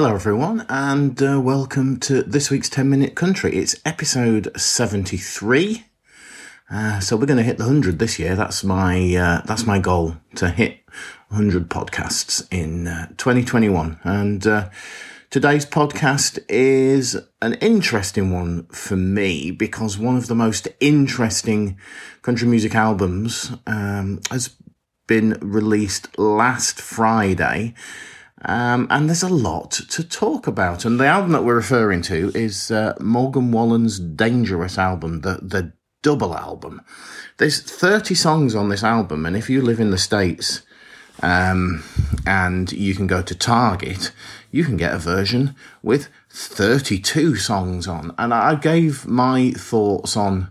Hello, everyone, and uh, welcome to this week's 10 Minute Country. It's episode 73. Uh, so we're going to hit the 100 this year. That's my, uh, that's my goal to hit 100 podcasts in uh, 2021. And uh, today's podcast is an interesting one for me because one of the most interesting country music albums um, has been released last Friday. Um, and there's a lot to talk about. And the album that we're referring to is uh, Morgan Wallen's Dangerous album, the, the double album. There's 30 songs on this album, and if you live in the States um, and you can go to Target, you can get a version with 32 songs on. And I gave my thoughts on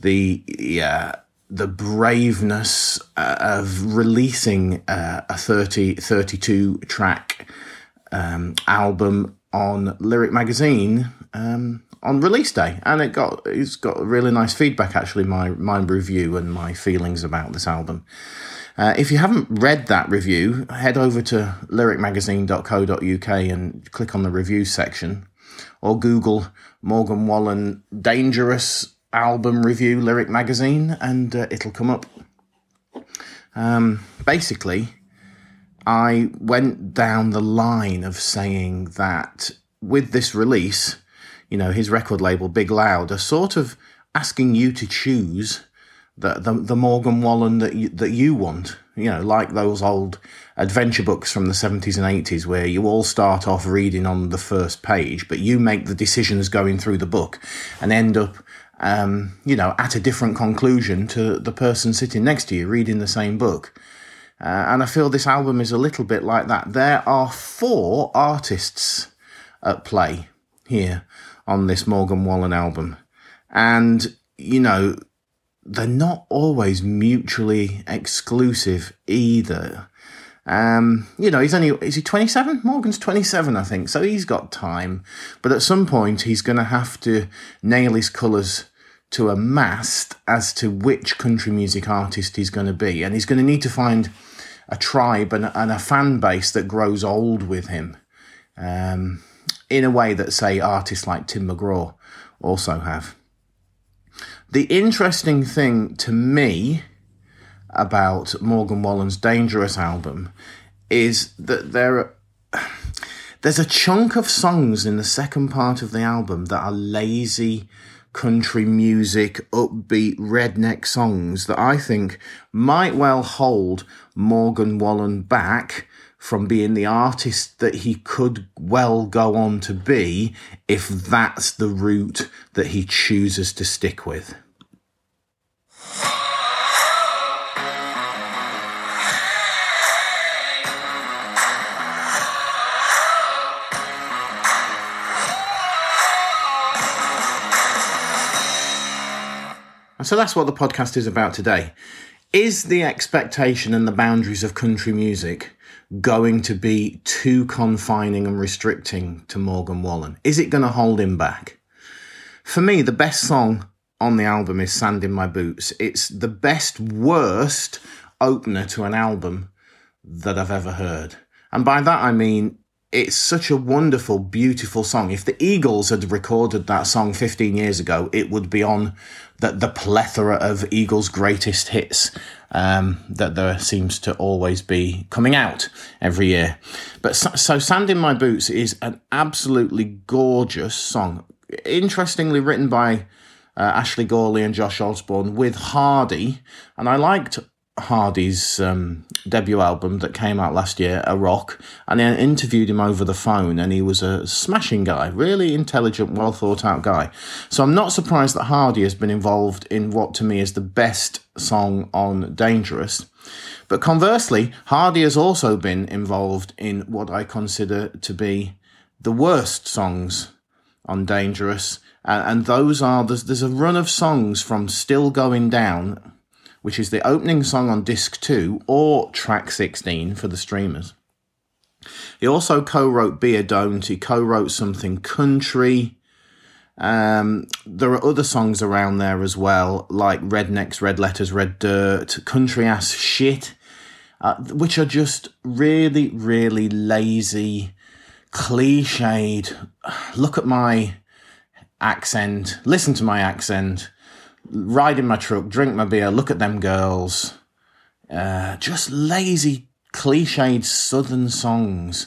the yeah, the braveness uh, of releasing uh, a 30, 32 track um, album on Lyric Magazine um, on release day, and it got it's got really nice feedback. Actually, my my review and my feelings about this album. Uh, if you haven't read that review, head over to lyricmagazine.co.uk and click on the review section, or Google Morgan Wallen Dangerous album review lyric magazine and uh, it'll come up. Um, basically i went down the line of saying that with this release you know his record label big loud are sort of asking you to choose the, the, the morgan wallen that you, that you want. You know like those old adventure books from the 70s and 80s where you all start off reading on the first page but you make the decisions going through the book and end up um, you know, at a different conclusion to the person sitting next to you reading the same book. Uh, and I feel this album is a little bit like that. There are four artists at play here on this Morgan Wallen album. And, you know, they're not always mutually exclusive either. Um, you know, he's only, is he 27? Morgan's 27, I think. So he's got time. But at some point, he's going to have to nail his colours to a mast as to which country music artist he's going to be. And he's going to need to find a tribe and, and a fan base that grows old with him um, in a way that, say, artists like Tim McGraw also have. The interesting thing to me about Morgan Wallen's Dangerous album is that there are, there's a chunk of songs in the second part of the album that are lazy country music, upbeat, redneck songs that I think might well hold Morgan Wallen back from being the artist that he could well go on to be if that's the route that he chooses to stick with. And so that's what the podcast is about today. Is the expectation and the boundaries of country music going to be too confining and restricting to Morgan Wallen? Is it going to hold him back? For me, the best song on the album is Sand in My Boots. It's the best, worst opener to an album that I've ever heard. And by that I mean it's such a wonderful, beautiful song. If the Eagles had recorded that song 15 years ago, it would be on the, the plethora of Eagles' greatest hits um, that there seems to always be coming out every year. But so, so, Sand in My Boots is an absolutely gorgeous song. Interestingly written by uh, Ashley Gorley and Josh Osborne with Hardy. And I liked Hardy's um, debut album that came out last year, A Rock, and I interviewed him over the phone, and he was a smashing guy, really intelligent, well thought out guy. So I'm not surprised that Hardy has been involved in what to me is the best song on Dangerous. But conversely, Hardy has also been involved in what I consider to be the worst songs on Dangerous, and those are there's, there's a run of songs from Still Going Down which is the opening song on disc 2 or track 16 for the streamers. He also co wrote Beer Don't, he co wrote something country. Um, there are other songs around there as well, like Rednecks, Red Letters, Red Dirt, Country Ass Shit, uh, which are just really, really lazy cliched. Look at my accent. Listen to my accent. Ride in my truck, drink my beer, look at them girls. Uh, just lazy, cliched southern songs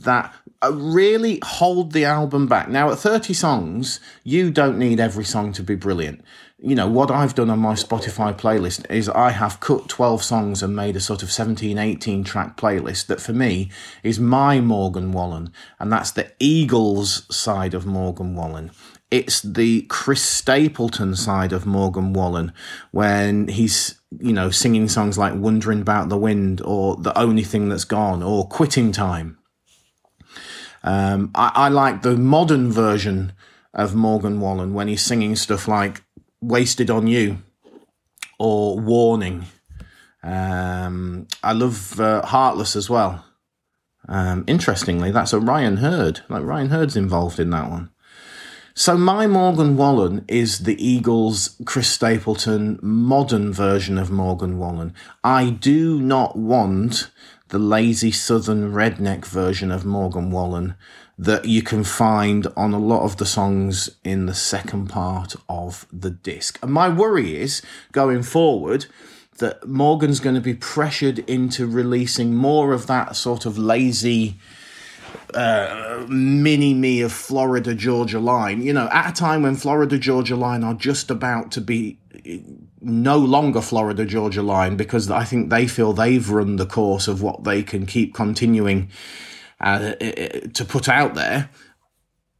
that uh, really hold the album back. Now, at 30 songs, you don't need every song to be brilliant. You know, what I've done on my Spotify playlist is I have cut 12 songs and made a sort of 17, 18 track playlist that for me is my Morgan Wallen, and that's the Eagles side of Morgan Wallen. It's the Chris Stapleton side of Morgan Wallen when he's, you know, singing songs like Wondering About the Wind or The Only Thing That's Gone or Quitting Time um, I, I like the modern version of Morgan Wallen when he's singing stuff like Wasted on You or Warning. Um, I love uh, Heartless as well. Um, interestingly, that's a Ryan Hurd. Like Ryan Hurd's involved in that one. So my Morgan Wallen is the Eagles' Chris Stapleton modern version of Morgan Wallen. I do not want the lazy southern redneck version of Morgan Wallen that you can find on a lot of the songs in the second part of the disc. And my worry is going forward that Morgan's going to be pressured into releasing more of that sort of lazy uh, mini me of Florida Georgia Line. You know, at a time when Florida Georgia Line are just about to be no longer Florida Georgia line because I think they feel they've run the course of what they can keep continuing uh, to put out there.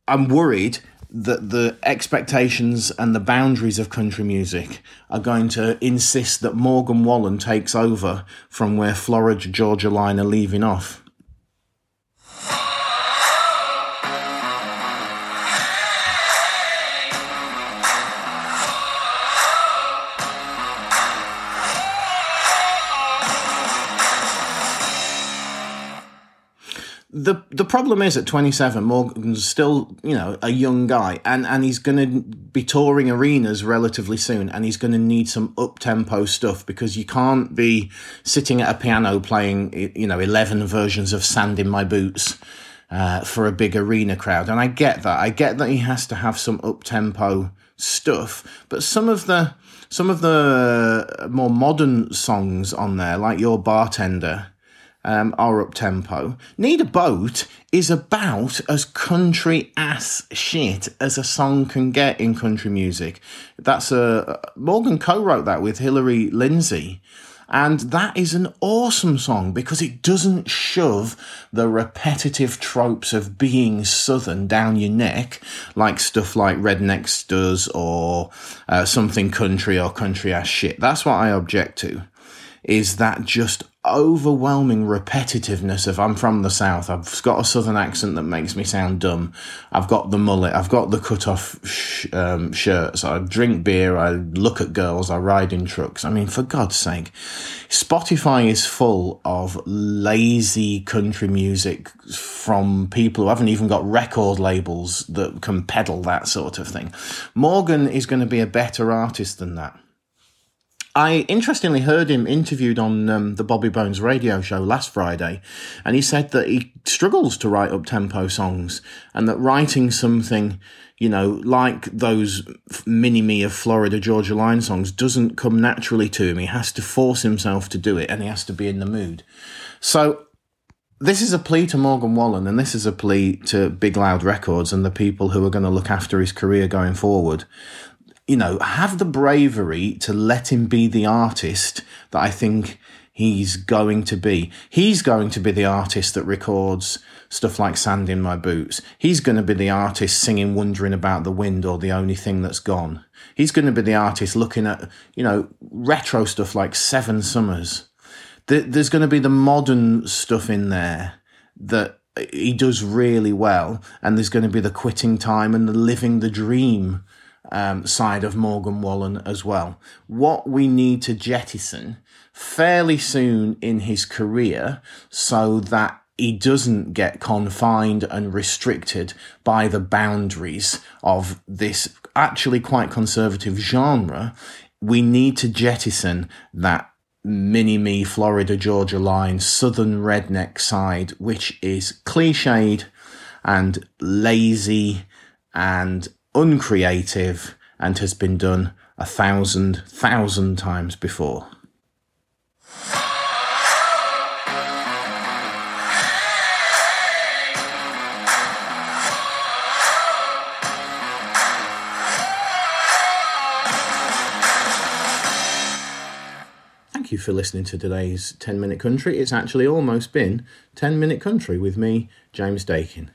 I'm worried that the expectations and the boundaries of country music are going to insist that Morgan Wallen takes over from where Florida Georgia line are leaving off. The problem is at 27 morgan's still you know a young guy and and he's going to be touring arenas relatively soon and he's going to need some up tempo stuff because you can't be sitting at a piano playing you know 11 versions of sand in my boots uh, for a big arena crowd. And i get that. I get that he has to have some up tempo stuff but some of the some of the more modern songs on there like your bartender um, are up tempo. Need a Boat is about as country ass shit as a song can get in country music. That's a Morgan co-wrote that with Hillary Lindsey. And that is an awesome song because it doesn't shove the repetitive tropes of being southern down your neck like stuff like Rednecks does or uh, something country or country ass shit. That's what I object to is that just overwhelming repetitiveness of I'm from the south. I've got a southern accent that makes me sound dumb. I've got the mullet. I've got the cut off sh- um, shirts. I drink beer. I look at girls. I ride in trucks. I mean, for God's sake, Spotify is full of lazy country music from people who haven't even got record labels that can peddle that sort of thing. Morgan is going to be a better artist than that. I interestingly heard him interviewed on um, the Bobby Bones radio show last Friday, and he said that he struggles to write up tempo songs, and that writing something, you know, like those mini me of Florida Georgia Line songs doesn't come naturally to him. He has to force himself to do it, and he has to be in the mood. So this is a plea to Morgan Wallen, and this is a plea to Big Loud Records and the people who are going to look after his career going forward you know, have the bravery to let him be the artist that I think he's going to be. He's going to be the artist that records stuff like Sand in My Boots. He's going to be the artist singing Wondering About the Wind or The Only Thing That's Gone. He's going to be the artist looking at, you know, retro stuff like Seven Summers. There's going to be the modern stuff in there that he does really well. And there's going to be the quitting time and the living the dream um, side of Morgan Wallen as well. What we need to jettison fairly soon in his career so that he doesn't get confined and restricted by the boundaries of this actually quite conservative genre. We need to jettison that mini me Florida Georgia line southern redneck side, which is cliched and lazy and uncreative and has been done a thousand, thousand times before. Thank you for listening to today's 10 Minute Country. It's actually almost been 10 Minute Country with me, James Dakin.